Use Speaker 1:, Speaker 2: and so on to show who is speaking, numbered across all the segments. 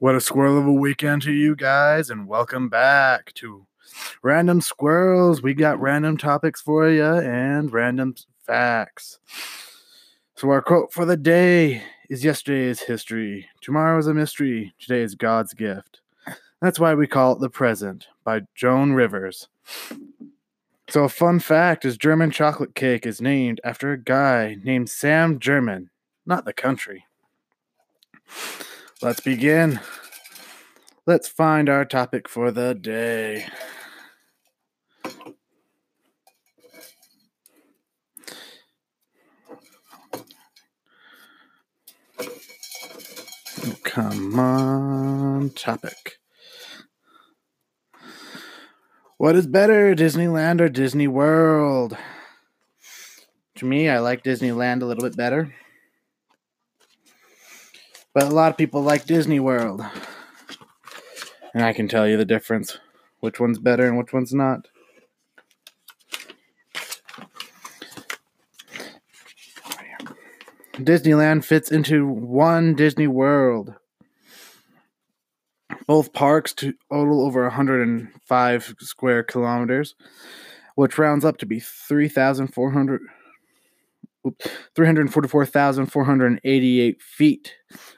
Speaker 1: What a squirrel of a weekend to you guys, and welcome back to Random Squirrels. We got random topics for you and random facts. So, our quote for the day is Yesterday is history, tomorrow is a mystery, today is God's gift. That's why we call it The Present by Joan Rivers. So, a fun fact is German chocolate cake is named after a guy named Sam German, not the country. Let's begin. Let's find our topic for the day. Oh, come on, topic. What is better, Disneyland or Disney World? To me, I like Disneyland a little bit better. But a lot of people like Disney World. And I can tell you the difference which one's better and which one's not. Disneyland fits into one Disney World. Both parks total over 105 square kilometers, which rounds up to be 3,400 344,488 feet.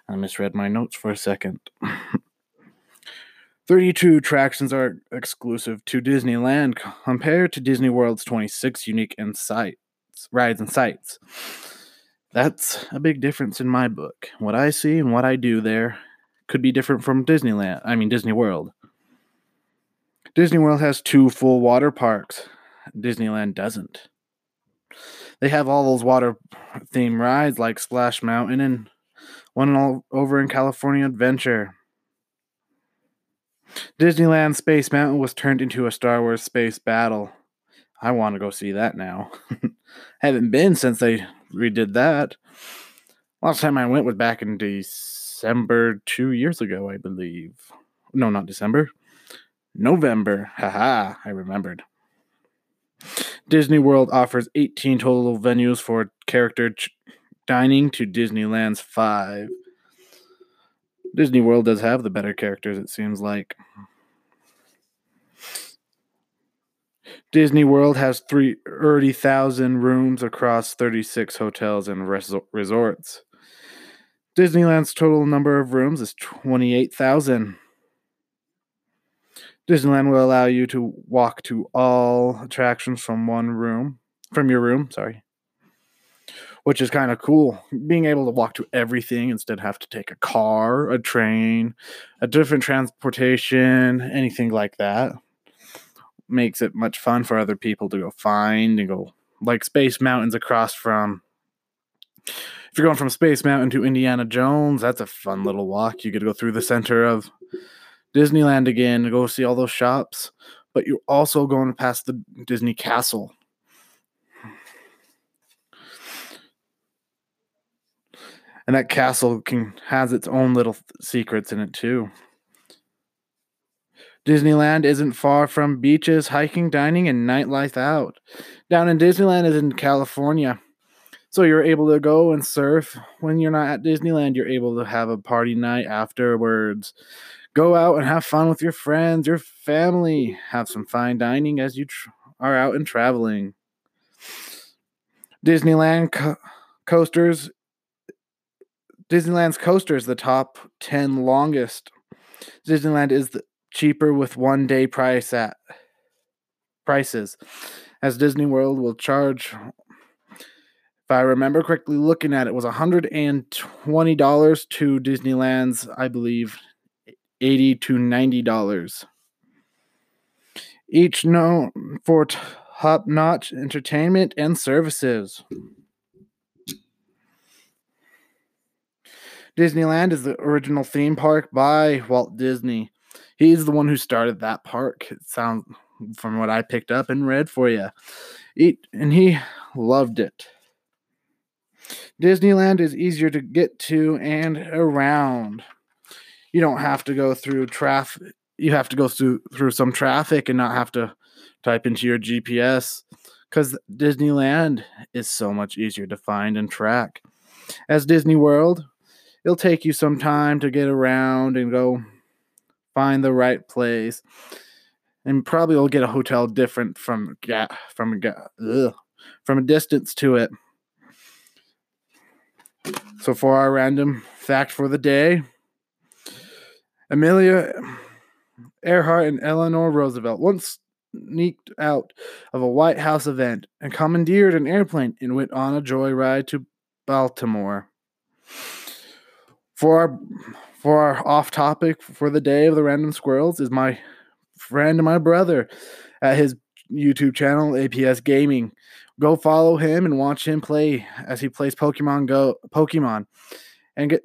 Speaker 1: I misread my notes for a second. 32 attractions are exclusive to Disneyland compared to Disney World's 26 unique rides and sites. That's a big difference in my book. What I see and what I do there could be different from Disneyland, I mean Disney World. Disney World has two full water parks. Disneyland doesn't. They have all those water theme rides like Splash Mountain and one all over in California Adventure. Disneyland Space Mountain was turned into a Star Wars space battle. I want to go see that now. Haven't been since they redid that. Last time I went was back in December two years ago, I believe. No, not December. November. Haha, I remembered. Disney World offers 18 total venues for character ch- dining to Disneyland's 5. Disney World does have the better characters, it seems like. Disney World has 30,000 rooms across 36 hotels and res- resorts. Disneyland's total number of rooms is 28,000. Disneyland will allow you to walk to all attractions from one room, from your room, sorry. Which is kind of cool. Being able to walk to everything instead have to take a car, a train, a different transportation, anything like that. Makes it much fun for other people to go find and go like Space Mountains across from if you're going from Space Mountain to Indiana Jones, that's a fun little walk. You get to go through the center of Disneyland again to go see all those shops, but you're also going past the Disney Castle. And that castle can has its own little secrets in it too. Disneyland isn't far from beaches, hiking, dining, and nightlife out. Down in Disneyland is in California. So you're able to go and surf. When you're not at Disneyland, you're able to have a party night afterwards. Go out and have fun with your friends, your family. Have some fine dining as you tr- are out and traveling. Disneyland co- coasters. Disneyland's coaster is the top 10 longest. Disneyland is the cheaper with one day price at prices as Disney World will charge if I remember correctly looking at it was $120 to Disneyland's I believe 80 to 90 dollars each known for top-notch entertainment and services Disneyland is the original theme park by Walt Disney. He's the one who started that park. It sounds from what I picked up and read for you. He, and he loved it. Disneyland is easier to get to and around you don't have to go through traffic. You have to go through through some traffic and not have to type into your GPS because Disneyland is so much easier to find and track. As Disney World it'll take you some time to get around and go find the right place. And probably will get a hotel different from yeah, from ugh, from a distance to it. So for our random fact for the day, Amelia Earhart and Eleanor Roosevelt once sneaked out of a White House event and commandeered an airplane and went on a joyride to Baltimore. For our for our off topic for the day of the random squirrels is my friend my brother at his YouTube channel APS Gaming. Go follow him and watch him play as he plays Pokemon Go Pokemon. And get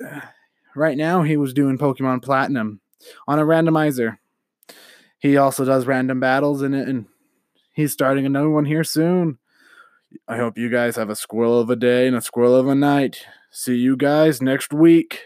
Speaker 1: right now he was doing Pokemon Platinum on a randomizer. He also does random battles in it, and he's starting another one here soon. I hope you guys have a squirrel of a day and a squirrel of a night. See you guys next week.